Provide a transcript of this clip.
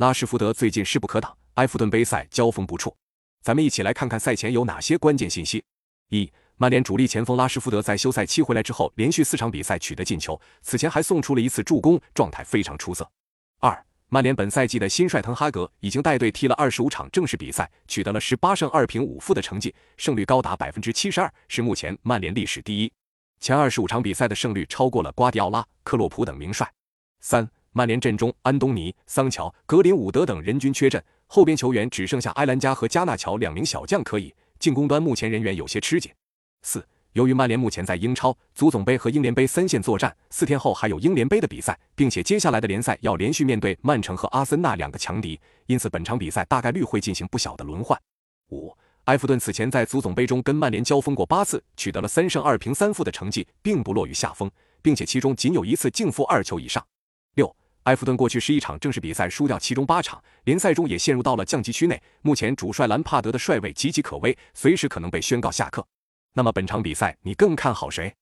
拉什福德最近势不可挡，埃弗顿杯赛交锋不辍。咱们一起来看看赛前有哪些关键信息。一、曼联主力前锋拉什福德在休赛期回来之后，连续四场比赛取得进球，此前还送出了一次助攻，状态非常出色。二、曼联本赛季的新帅滕哈格已经带队踢了二十五场正式比赛，取得了十八胜二平五负的成绩，胜率高达百分之七十二，是目前曼联历史第一。前二十五场比赛的胜率超过了瓜迪奥拉、克洛普等名帅。三、曼联阵中安东尼、桑乔、格林伍德等人均缺阵，后边球员只剩下埃兰加和加纳乔两名小将可以，进攻端目前人员有些吃紧。四。由于曼联目前在英超、足总杯和英联杯三线作战，四天后还有英联杯的比赛，并且接下来的联赛要连续面对曼城和阿森纳两个强敌，因此本场比赛大概率会进行不小的轮换。五，埃弗顿此前在足总杯中跟曼联交锋过八次，取得了三胜二平三负的成绩，并不落于下风，并且其中仅有一次净负二球以上。埃弗顿过去十一场正式比赛输掉其中八场，联赛中也陷入到了降级区内，目前主帅兰帕德的帅位岌岌可危，随时可能被宣告下课。那么本场比赛你更看好谁？